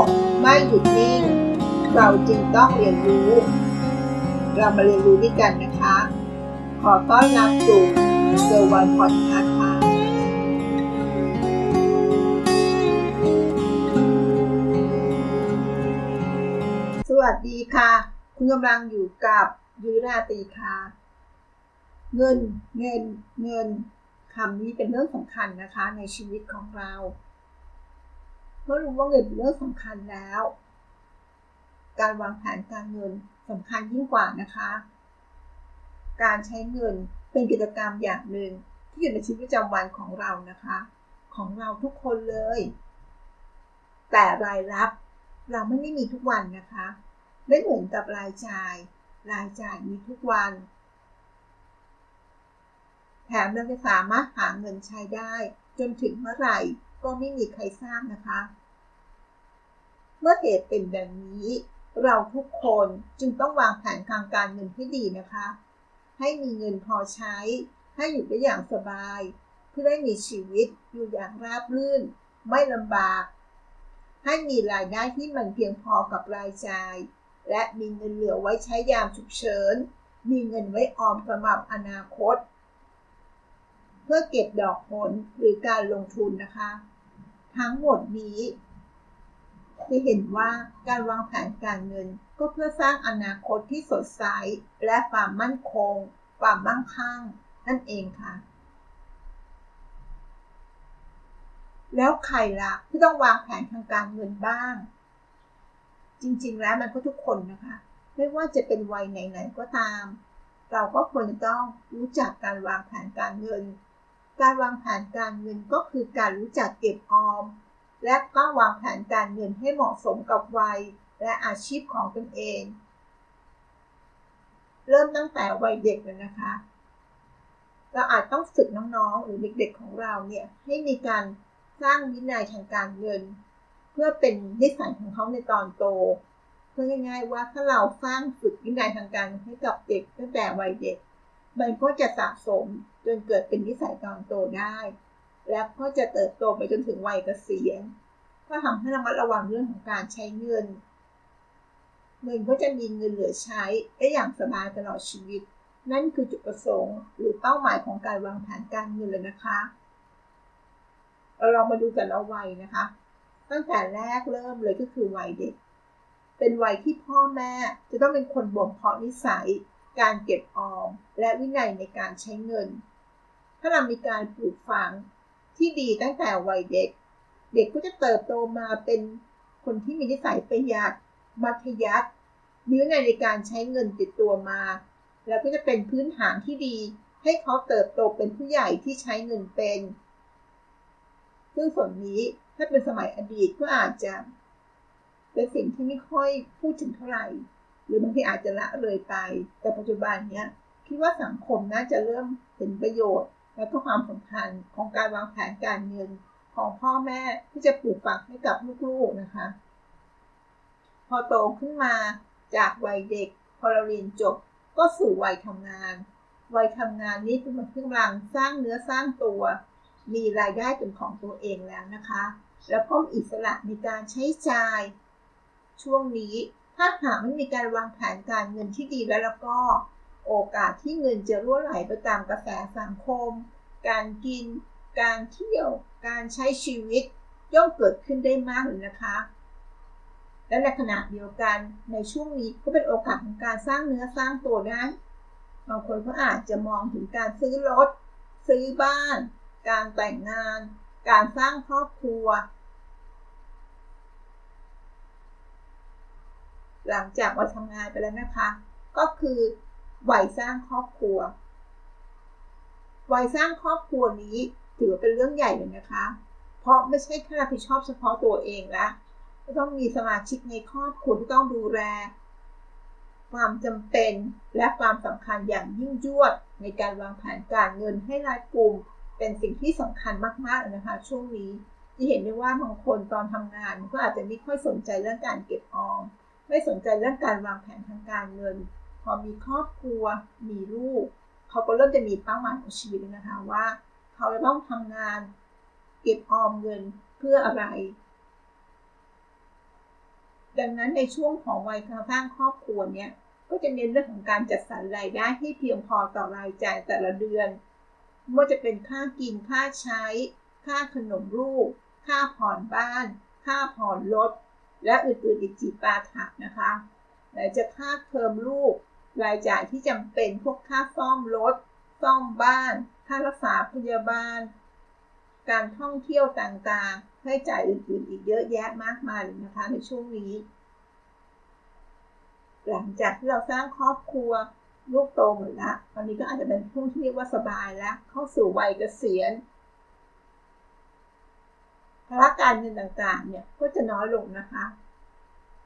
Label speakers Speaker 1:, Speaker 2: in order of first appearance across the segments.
Speaker 1: กไม่หยุดนิ่ง เราจึงต้องเรียนรู้ เรามาเรียนรู้ด้วยกันนะคะ ขอต้อนรับสู่เซอร์วันพอดคาส์ค่ะสวัสดีค่ะ คุณกำลังอยู่กับยุราตีค่ะเงินเงินเงินคำนี้เป็นเรื่องสำคัญนะคะในชีวิตของเรา เมื่อรู้ว่าเงินเป็นเรื่องสำคัญแล้ว การวางแผนการเงินสำคัญยิ่งกว่านะคะ การใช้เงินเป็นกิจกรรมอย่างหนึ่งที่อยู่ในชีวิตประจำวันของเรานะคะ ของเราทุกคนเลย แต่รายรับเราไม่ได้มีทุกวันนะคะ ไม่เหมือนกับรายจ่าย รายจ่ายมีทุกวัน แถมเราจะสามารถหาเงินใช้ได้จนถึงเมื่อไหร่ ก็ไม่มีใครทราบนะคะ เมื่อเหตุเป็นแบบนี้ เราทุกคนจึงต้องวางแผนทางการเงินให้ดีนะคะ ให้มีเงินพอใช้ ให้อยู่ได้อย่างสบาย เพื่อได้มีชีวิตอยู่อย่างราบรื่น ไม่ลำบาก ให้มีรายได้ที่มันเพียงพอกับรายจ่าย และมีเงินเหลือไว้ใช้ยามฉุกเฉิน มีเงินไว้ออมสำหรับอนาคตเพื่อเก็บดอกผลหรือการลงทุนนะคะ ทั้งหมดนี้จะเห็นว่าการวางแผนการเงินก็เพื่อสร้างอนาคตที่สดใส และความมั่นคง ความมั่งคั่ง นั่นเองค่ะ แล้วใครล่ะที่ต้องวางแผนทางการเงินบ้าง จริงๆ แล้วมันก็ทุกคนนะคะ ไม่ว่าจะเป็นวัยไหนๆก็ตาม เราก็ควรจะต้องรู้จักการวางแผนการเงิน การวางแผนการเงินก็คือการรู้จักเก็บออม และก็วางแผนการเงินให้เหมาะสมกับวัย และอาชีพของตนเอง เริ่มตั้งแต่วัยเด็กเลยนะคะ เราอาจต้องฝึกน้องๆ หรือเด็กๆของเราเนี่ยให้มีการสร้างวินัยทางการเงิน เพื่อเป็นนิสัยของเขาในตอนโต เพื่อง่ายๆว่าถ้าเราสร้างฝึกวินัยทางการให้กับเด็กตั้งแต่วัยเด็ก มันก็จะสะสมจนเกิดเป็นนิสัยตอนโตได้ แล้วก็จะเติบโตไปจนถึงวัยเกษียณก็ทำให้ระมัดระวังเรื่องของการใช้เงิน เงินก็จะมีเงินเหลือใช้ได้อย่างสบายตลอดชีวิต นั่นคือจุดประสงค์ หรือเป้าหมายของการวางแผนการเงินเลยนะคะเราลองมาดูกันเอาวัยนะคะ ตั้งแต่แรกเริ่มเลยก็คือวัยเด็ก เป็นวัยที่พ่อแม่จะต้องเป็นคนบ่มเพาะนิสัย การเก็บออม และวินัยในการใช้เงิน ถ้าเรามีการปลูกฝังที่ดีตั้งแต่วัยเด็ก เด็กก็จะเติบโตมาเป็นคนที่มีนิสัยประหยัด มัธยัติมีวินัยในการใช้เงินติดตัวมา แล้วก็จะเป็นพื้นฐานที่ดี ให้เขาเติบโตเป็นผู้ใหญ่ที่ใช้เงินเป็น ซึ่งส่วนนี้ถ้าเป็นสมัยอดีตก็อาจจะ เป็นสิ่งที่ไม่ค่อยพูดถึงเท่าไหร่ หรือบางทีอาจจะละเลยไป แต่ปัจจุบันเนี้ยคิดว่าสังคมน่าจะเริ่มเห็นประโยชน์ และก็ความสำคัญของการวางแผนการเงินของพ่อแม่ที่จะปลูกฝังให้กับลูกๆนะคะ พอโตขึ้นมาจากวัยเด็ก พอเราเรียนจบก็สู่วัยทำงาน วัยทำงานนี้เป็นวัยที่กำลังสร้างเนื้อสร้างตัว มีรายได้เป็นของตัวเองแล้วนะคะ แล้วก็อิสระในการใช้จ่าย ช่วงนี้ ถ้าหากไม่มีการวางแผนการเงินที่ดีแล้วแล้วก็ โอกาสที่เงินจะรั่วไหลไปตามกระแสสังคม การกิน การเที่ยว การใช้ชีวิต ย่อมเกิดขึ้นได้มากเลยนะคะ และในขณะเดียวกันในช่วงนี้ก็เป็นโอกาสของการสร้างเนื้อสร้างตัวได้บางคนก็อาจจะมองถึงการซื้อรถ ซื้อบ้าน การแต่งงาน การสร้างครอบครัว หลังจากว่าทำงานไปแล้วนะคะ ก็คือวัยสร้างครอบครัว วัยสร้างครอบครัวนี้ถือเป็นเรื่องใหญ่เลยนะคะ เพราะไม่ใช่แค่รับผิดชอบเฉพาะตัวเองละต้องมีสมาชิกในครอบครัวที่ต้องดูแล ความจำเป็นและความสำคัญอย่างยิ่งยวดในการวางแผนการเงินให้รายกลุ่ม เป็นสิ่งที่สำคัญมากๆนะคะ ช่วงนี้ที่เห็นได้ว่าบางคนตอนทำงานก็อาจจะไม่ค่อยสนใจเรื่องการเก็บออม ไม่สนใจเรื่องการวางแผนทางการเงิน พอมีครอบครัวมีลูก เขาก็เริ่มจะมีเป้าหมายของชีวิตนะคะว่า เขาจะต้องทำงานเก็บออมเงินเพื่ออะไร ดังนั้นในช่วงของวัยการสร้างครอบครัวเนี่ยก็จะเน้นเรื่องของการจัดสรรรายได้ให้เพียงพอต่อรายจ่ายแต่ละเดือนไม่ว่าจะเป็นค่ากินค่าใช้ ค่าขนมลูก ค่าผ่อนบ้าน ค่าผ่อนรถ และอื่นๆอีกจีปาถะนะคะไหนจะค่าเทอมลูก รายจ่ายที่จำเป็นพวกค่าซ่อมรถซ่อมบ้าน ค่ารักษาพยาบาล การท่องเที่ยวต่างๆให้จ่ายอื่นๆ อีกเยอะแยะมากมายเลยนะคะในช่วงนี้ หลังจากที่เราสร้างครอบครัวลูกโตหมดแล้วตอนนี้ก็อาจจะเป็นช่วงที่เรียกว่าสบายแล้ว เข้าสู่วัยเกษียณ ภาระการเงินต่างๆ เนี่ยก็จะน้อยลงนะคะ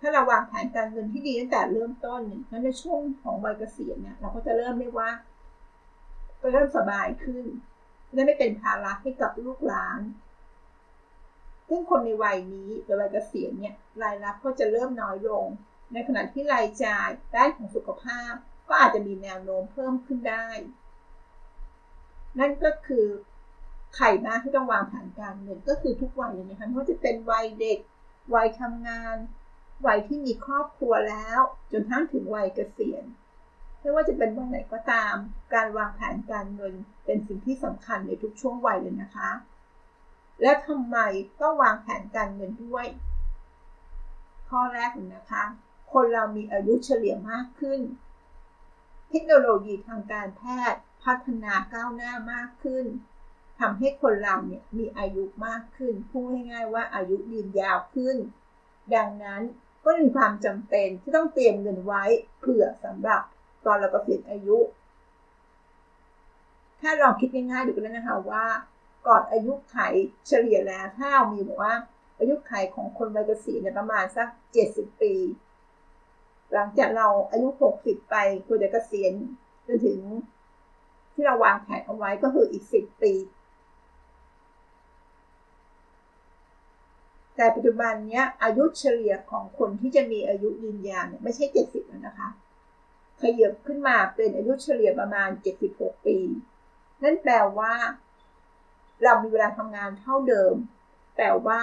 Speaker 1: ถ้าเราวางแผนการเงินที่ดีตั้งแต่เริ่มต้นเนี่ยในช่วงของวัยเกษียณเนี่ยเราก็จะเริ่มเรียกว่าก็เริ่มสบายขึ้นและไม่เป็นภาระให้กับลูกหลาน ซึ่งคนในวัยนี้ในวัยเกษียณเนี่ยรายรับก็จะเริ่มน้อยลง ในขณะที่รายจ่ายด้านของสุขภาพ ก็อาจจะมีแนวโน้มเพิ่มขึ้นได้ นั่นก็คือ ใครบ้างที่ต้องวางแผนการเงินก็คือทุกวัยเลยนะคะไม่ว่าจะเป็นวัยเด็ก วัยทำงาน วัยที่มีครอบครัวแล้ว จนทั้งถึงวัยเกษียณไม่ว่าจะเป็นวัยไหนก็ตาม การวางแผนการเงินเป็นสิ่งที่สำคัญในทุกช่วงวัยเลยนะคะ และทำไมต้องวางแผนการเงินด้วย ข้อแรกนะคะ คนเรามีอายุเฉลี่ยมากขึ้น เทคโนโลยีทางการแพทย์พัฒนาก้าวหน้ามากขึ้น ทำให้คนเราเนี่ยมีอายุมากขึ้น พูดง่ายๆว่าอายุยืนยาวขึ้น ดังนั้นก็มีความจำเป็นที่ต้องเตรียมเงินไว้เผื่อสำหรับตอนเราเกษียณอายุ ถ้าลองคิดง่ายๆดูกันนะคะว่าก่อนอายุไขเฉลี่ยแล้วถ้าเรามีบอกว่าอายุไขของคนวัยเกษียณประมาณสัก 70 ปี หลังจากเราอายุ 60 ไปควรจะเกษียณจนถึงที่เราวางแผนเอาไว้ก็คืออีก 10 ปี แต่ปัจจุบันนี้อายุเฉลี่ยของคนที่จะมีอายุยืนยาวเนี่ยไม่ใช่ 70 แล้วนะคะ ขยับขึ้นมาเป็นอายุเฉลี่ยประมาณ 76 ปี นั่นแปลว่า เรามีเวลาทำงานเท่าเดิม แต่ว่า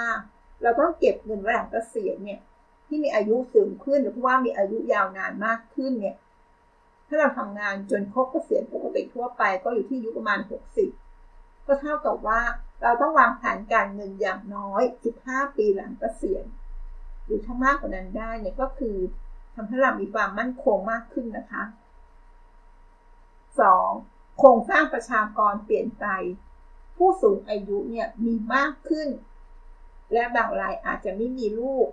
Speaker 1: เราต้องเก็บเงินไว้หลังเกษียณเนี่ยที่มีอายุสูงขึ้นหรือเพราะว่ามีอายุยาวนานมากขึ้นเนี่ย ถ้าเราทำงานจนครบเกษียณปกติทั่วไปก็อยู่ที่อายุประมาณ 60 ก็เท่ากับว่า เราต้องวางแผนการเงินอย่างน้อย 15 ปีหลังเกษียณ หรือถ้ามากกว่านั้นได้เนี่ยก็คือทำให้เรามีความมั่นคงมากขึ้นนะคะ 2. โครงสร้างประชากรเปลี่ยนไปผู้สูงอายุเนี่ยมีมากขึ้น และบางรายอาจจะไม่มีลูก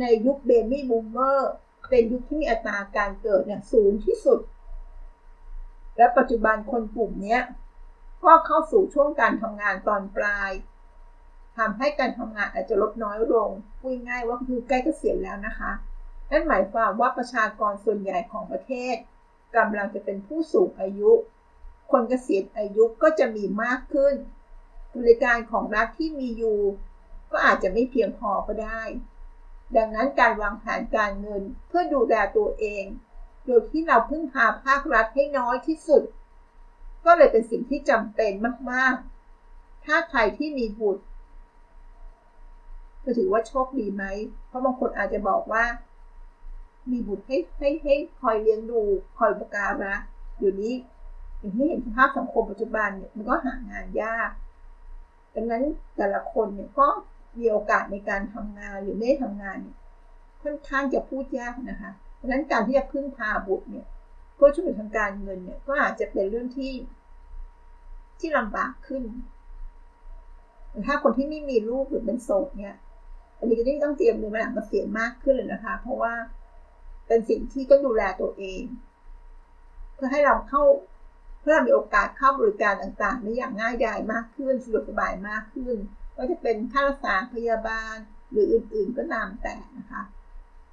Speaker 1: ในยุคเบบี้บูมเมอร์ เป็นยุคที่มีอัตราการเกิดเนี่ยสูงที่สุด และปัจจุบันคนกลุ่มนี้ ก็เข้าสู่ช่วงการทำงานตอนปลายทำให้การทำงานอาจจะลดน้อยลงพูดง่ายว่าคือใกล้เกษียณแล้วนะคะ นั่นหมายความว่าประชากรส่วนใหญ่ของประเทศกำลังจะเป็นผู้สูงอายุ คนเกษียณอายุก็จะมีมากขึ้น บริการของรัฐที่มีอยู่ ก็อาจจะไม่เพียงพอก็ได้ ดังนั้นการวางแผนการเงินเพื่อดูแลตัวเอง โดยที่เราพึ่งพาภาครัฐให้น้อยที่สุด ก็เลยเป็นสิ่งที่จำเป็นมาก ๆ ถ้าใครที่มีบุตรจะถือว่าโชคดีไหม เพราะบางคนอาจจะบอกว่า มีบุตรให้ให้ให้คอยเลี้ยงดู คอยประการะอยู่นี้อย่างที่เห็นสภาพสังคมปัจจุบันเนี่ยมันก็หางานยาก ดังนั้นแต่ละคนเนี่ยก็มีโอกาสในการทำงานหรือไม่ทำงานเนี่ยค่อนข้างจะพูดยากนะคะ เพราะฉะนั้นการที่จะพึ่งพาบุตรเนี่ย พื่อช่วยเหลือทางการเงินเนี่ยก็อาจจะเป็นเรื่องที่ที่ลำบากขึ้น ถ้าคนที่ไม่มีลูกหรือเป็นโสดเนี่ย อันนี้ก็ต้องเตรียมเงินมาหลังเกษียณมากขึ้นเลยนะคะ เพราะว่าเป็นสิ่งที่ต้องดูแลตัวเอง เพื่อให้เราเข้าเพื่อเรามีโอกาสเข้าบริการต่างๆได้อย่างง่ายดายมากขึ้นสะดวกสบายมากขึ้นก็จะเป็นค่ารักษาพยาบาลหรืออื่นๆก็ตามแต่นะคะ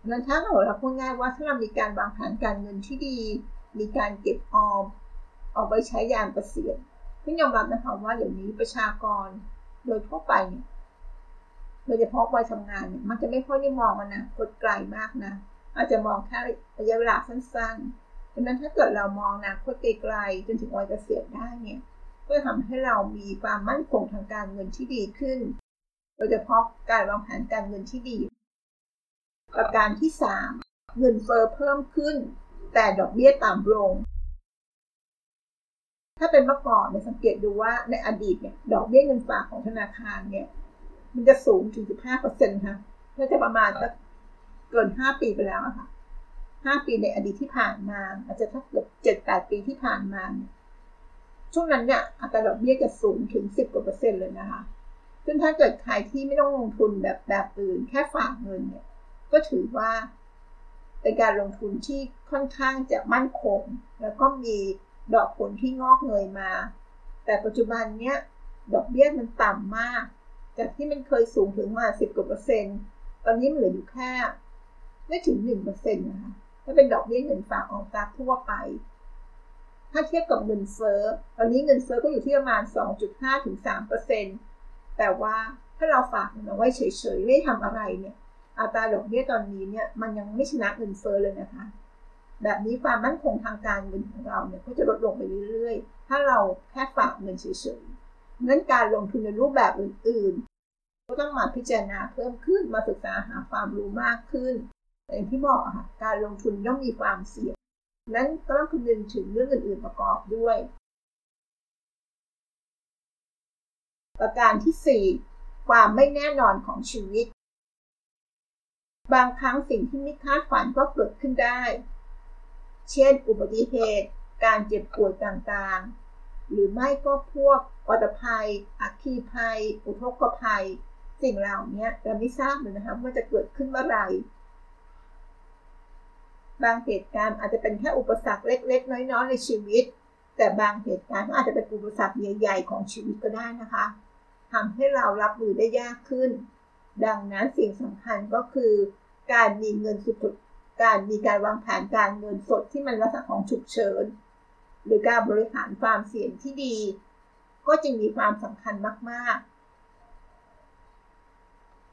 Speaker 1: นั้นถ้าเราพูดง่ายว่าถ้าเรามีการวางแผนการเงินที่ดี มีการเก็บออมเอาไว้ใช้ยามเกษียณที่ยอมรับนะคะว่าอย่างนี้ประชากรโดยทั่วไปเนี่ยโดยเฉพาะวัยทำงานเนี่ยมันจะไม่ค่อยได้มองมันนะกดไกลมากนะอาจจะมองแค่ระยะเวลาสั้นๆดังนั้นถ้าเกิดเรามองนะคดไกลๆจนถึงวัยเกษียณได้เนี่ยก็ทำให้เรามีความมั่นคงทางการเงินที่ดีขึ้น โดยเฉพาะการวางแผนการเงินที่ดี ประการที่ 3 เงินเฟอ้อเพิ่มขึ้น แต่ดอกเบี้ยต่ำลง ถ้าเป็นเมื่อก่อนเนี่ยสังเกตดูว่าในอดีตเนี่ยดอกเบี้ยเงินฝากของธนาคารเนี่ย มันจะสูงถึง15%ค่ะเพื่อจะประมาณสักเกิน5ปีไปแล้วอะค่ะ5ปีในอดีตที่ผ่านมา อาจจะถ้าเกือบ7-8ปีที่ผ่านมาเนี่ยช่วงนั้นเนี่ยอัตราดอกเบี้ยจะสูงถึง10กว่าเปอร์เซ็นต์เลยนะคะซึ่งถ้าเกิดใครที่ไม่ต้องลงทุนแบบแบบอื่นแค่ฝากเงินเนี่ย ก็ถือว่า เป็นการลงทุนที่ค่อนข้างจะมั่นคง แล้วก็มีดอกผลที่งอกเงยมา แต่ปัจจุบันเนี้ยดอกเบี้ยมันต่ำมาก จากที่มันเคยสูงถึงมา10กว่าเปอร์เซ็นต์ตอนนี้มันเหลืออยู่แค่ไม่ถึง1เปอร์เซ็นต์นะคะถ้าเป็นดอกเบี้ยเงินฝากออมทรัพย์ทั่วไป ถ้าเทียบกับเงินเฟ้อตอนนี้เงินเฟ้อก็อยู่ที่ประมาณ 2.5ถึง3%แต่ว่าถ้าเราฝากเงินไว้เฉยๆไม่ทำอะไรเนี่ย อัตราดอกเบี้ยตอนนี้เนี่ยมันยังไม่ชนะเงินเฟ้อเลยนะคะ แบบนี้ความมั่นคงทางการเงินของเราเนี่ยก็จะลดลงไปเรื่อยๆ ถ้าเราแค่ฝากเงินเฉยๆนั้นการลงทุนในรูปแบบอื่นๆ ก็ต้องมาพิจารณาเพิ่มขึ้นมาศึกษาหาความรู้มากขึ้นอย่างที่บอกค่ะการลงทุนย่อมมีความเสี่ยงนั้นก็ต้องคำนึงถึงเรื่องอื่นๆประกอบด้วย ประการที่ 4 ความไม่แน่นอนของชีวิต บางครั้งสิ่งที่ไม่คาดฝันก็เกิดขึ้นได้ เช่น อุบัติเหตุ การเจ็บป่วยต่างๆ หรือไม่ก็พวกวัตภัย อัคคีภัย อุทกภัย สิ่งเหล่านี้เราไม่ทราบเลยนะคะว่าจะเกิดขึ้นเมื่อไหร่บางเหตุการณ์อาจจะเป็นแค่อุปสรรคเล็ก ๆ น้อยๆในชีวิต แต่บางเหตุการณ์อาจจะเป็นอุปสรรคใหญ่ ๆ ของชีวิตก็ได้นะคะทำให้เรารับมือได้ยากขึ้น ดังนั้นสิ่งสำคัญก็คือ การมีเงินสุดการมีการวางแผนการเงินสดที่มันลักษณะของฉุกเฉิน หรือการบริหารความเสี่ยงที่ดี ก็จึงมีความสำคัญมาก ๆ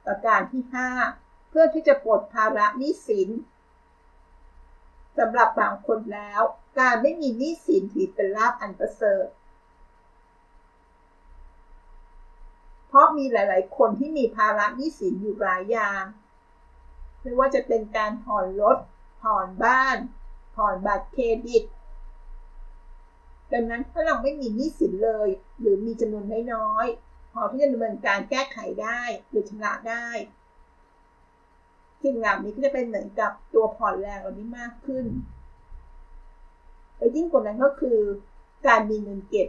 Speaker 1: ประการที่ 5 เพื่อที่จะปลดภาระหนี้สินสำหรับบางคนแล้ว การไม่มีหนี้สินถือเป็นลาภอันประเสริฐเพราะมีหลาย ๆ คนที่มีภาระหนี้สินอยู่หลายอย่าง ไม่ว่าจะเป็นการผ่อนรถ ผ่อนบ้าน ผ่อนบัตรเครดิต ดังนั้นถ้าเราไม่มีหนี้สินเลย หรือมีจำนวนน้อยๆ พอที่จะดำเนินการแก้ไขได้หรือชำระได้สิ่งเหล่านี้ก็จะเป็นเหมือนกับตัวผ่อนแรงเรานี้มากขึ้นแล้วยิ่งกว่านั้นก็คือการมีเงินเก็บ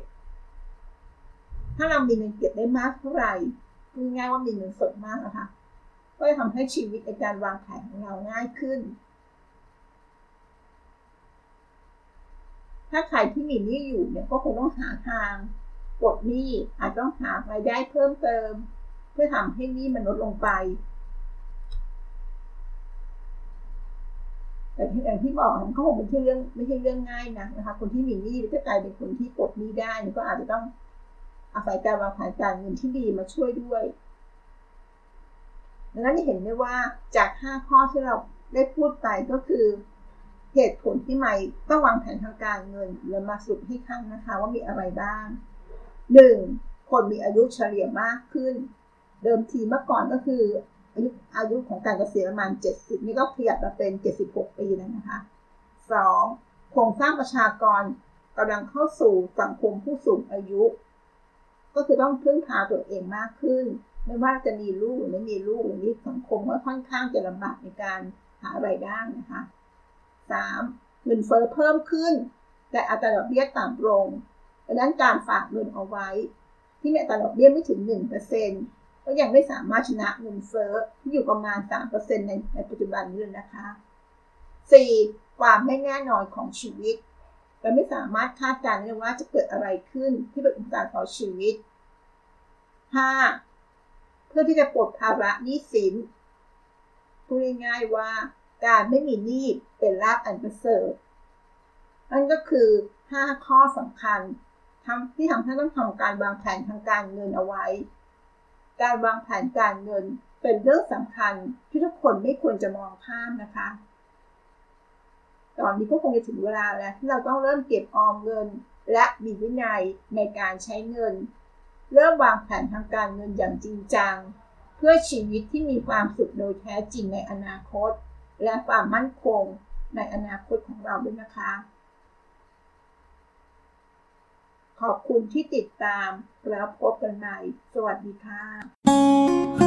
Speaker 1: ถ้าเรามีเงินเก็บได้มากเท่าไหร่พูดง่ายว่ามีเงินสดมากนะคะ ก็จะทำให้ชีวิตในการวางแผนของเราง่ายขึ้น ถ้าใครที่มีหนี้อยู่เนี่ยก็คงต้องหาทางปลดหนี้อาจต้องหารายได้เพิ่มเติม เพื่อทำให้หนี้มันลดลงไป แต่ที่อย่างที่บอกมันก็คงไม่ใช่เรื่องไม่ใช่เรื่องง่ายนะนะคะ คนที่มีหนี้จะกลายเป็นคนที่ปลดหนี้ได้ก็อาจจะต้องอาศัยการวางแผนการเงินที่ดีมาช่วยด้วย ดังนั้นเห็นได้ว่าจากห้าข้อที่เราได้พูดไปก็คือ เหตุผลที่ไม่ต้องวางแผนทางการเงินเรามาสุดให้ครั้งนะคะว่ามีอะไรบ้างหนึ่งคนมีอายุเฉลี่ยมากขึ้น เดิมทีเมื่อก่อนก็คืออายุอายุของการเกษียณประมาณ 70 นี่ก็ขยับมาเป็น 76 ปีแล้วนะคะ 2. โครงสร้างประชากรกำลังเข้าสู่สังคมผู้สูงอายุ ก็คือต้องพึ่งพาตัวเองมากขึ้น ไม่ว่าจะมีลูกหรือไม่มีลูกนี้สังคมก็ค่อนข้างจะลำบากในการหาไรายได้นะคะ 3. เงินเฟ้อเพิ่มขึ้น แต่อัตราดอกเบี้ยต่ำลงดังนั้นการฝากเงินเอาไว้ ที่มีอัตราดอกเบี้ยไม่ถึง 1%ก็ยังไม่สามารถชนะเงินเฟ้อที่อยู่ประมาณ 3%ในในปัจจุบันนี้นะคะ 4. ความไม่แน่นอนของชีวิต เราไม่สามารถคาดการณ์ได้ว่าจะเกิดอะไรขึ้นที่เป็นอุปสรรคต่อชีวิต 5. เพื่อที่จะปลดภาระหนี้สินพูดง่ายๆว่าการไม่มีหนี้เป็นลาภอันประเสริฐนั่นก็คือ 5 ข้อสำคัญที่ทำให้ต้องทำการวางแผนทางการเงินเอาไว้ การวางแผนการเงินเป็นเรื่องสำคัญที่ทุกคนไม่ควรจะมองข้ามนะคะ ตอนนี้ก็คงจะถึงเวลาแล้วที่เราต้องเริ่มเก็บออมเงิน และมีวินัยในการใช้เงิน เริ่มวางแผนทางการเงินอย่างจริงจัง เพื่อชีวิตที่มีความสุขโดยแท้จริงในอนาคต และความมั่นคงในอนาคตของเราด้วยนะคะ ขอบคุณที่ติดตามแล้วพบกันใหม่ สวัสดีค่ะ